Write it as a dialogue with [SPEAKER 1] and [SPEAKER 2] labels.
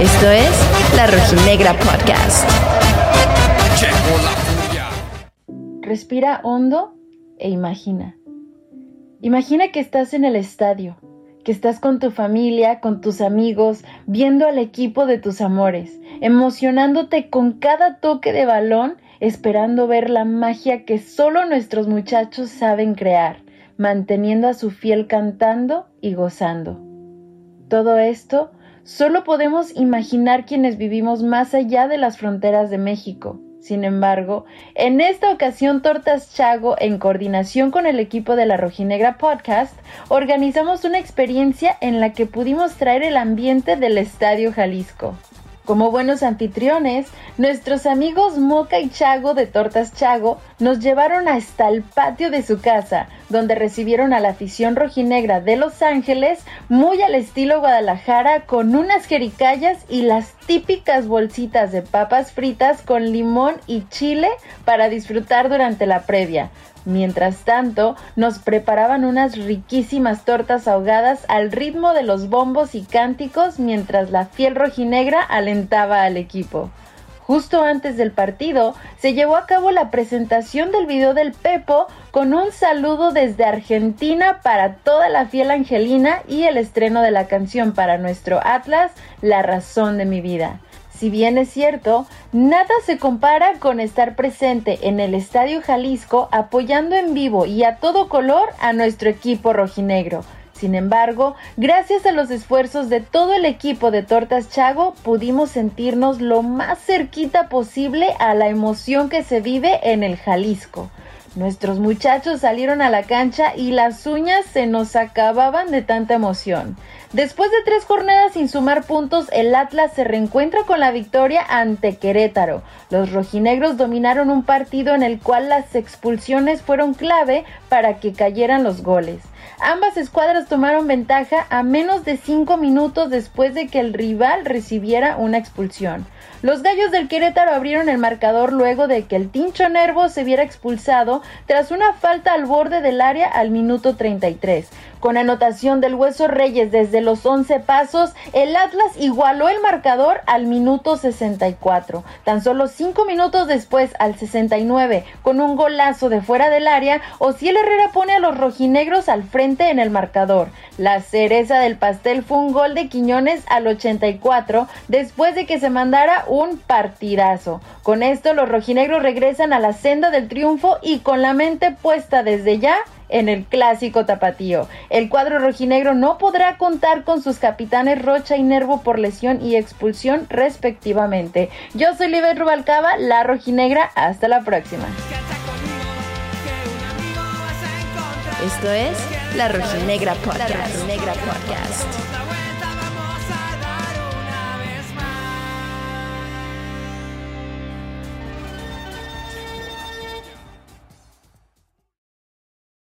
[SPEAKER 1] Esto es La Rojinegra Podcast.
[SPEAKER 2] Respira hondo e imagina. Imagina que estás en el estadio, que estás con tu familia, con tus amigos, viendo al equipo de tus amores, emocionándote con cada toque de balón, esperando ver la magia que solo nuestros muchachos saben crear, manteniendo a su fiel cantando y gozando. Todo esto solo podemos imaginar quienes vivimos más allá de las fronteras de México, sin embargo, en esta ocasión Tortas Chago, en coordinación con el equipo de la Rojinegra Podcast, organizamos una experiencia en la que pudimos traer el ambiente del Estadio Jalisco. Como buenos anfitriones, nuestros amigos Moca y Chago de Tortas Chago nos llevaron hasta el patio de su casa, donde recibieron a la afición rojinegra de Los Ángeles, muy al estilo Guadalajara, con unas jericayas y las típicas bolsitas de papas fritas con limón y chile para disfrutar durante la previa. Mientras tanto, nos preparaban unas riquísimas tortas ahogadas al ritmo de los bombos y cánticos mientras la fiel rojinegra alentaba al equipo. Justo antes del partido, se llevó a cabo la presentación del video del Pepo con un saludo desde Argentina para toda la fiel Angelina y el estreno de la canción para nuestro Atlas, La razón de mi vida. Si bien es cierto, nada se compara con estar presente en el Estadio Jalisco apoyando en vivo y a todo color a nuestro equipo rojinegro. Sin embargo, gracias a los esfuerzos de todo el equipo de Tortas Chago, pudimos sentirnos lo más cerquita posible a la emoción que se vive en el Jalisco. Nuestros muchachos salieron a la cancha y las uñas se nos acababan de tanta emoción. Después de tres jornadas sin sumar puntos, el Atlas se reencuentra con la victoria ante Querétaro. Los rojinegros dominaron un partido en el cual las expulsiones fueron clave para que cayeran los goles. Ambas escuadras tomaron ventaja a menos de cinco minutos después de que el rival recibiera una expulsión. Los gallos del Querétaro abrieron el marcador luego de que el Tincho Nervo se viera expulsado tras una falta al borde del área al minuto 33. Con anotación del Hueso Reyes desde los 11 pasos, el Atlas igualó el marcador al minuto 64. Tan solo 5 minutos después, al 69, con un golazo de fuera del área, Ociel Herrera pone a los rojinegros al frente en el marcador. La cereza del pastel fue un gol de Quiñones al 84, después de que se mandara un partidazo. Con esto, los rojinegros regresan a la senda del triunfo y con la mente puesta desde ya en el clásico tapatío. El cuadro rojinegro no podrá contar con sus capitanes Rocha y Nervo por lesión y expulsión respectivamente. Yo soy Libet Rubalcaba, la rojinegra. Hasta la próxima.
[SPEAKER 1] Esto es La Rojinegra Podcast. La Rojinegra Podcast.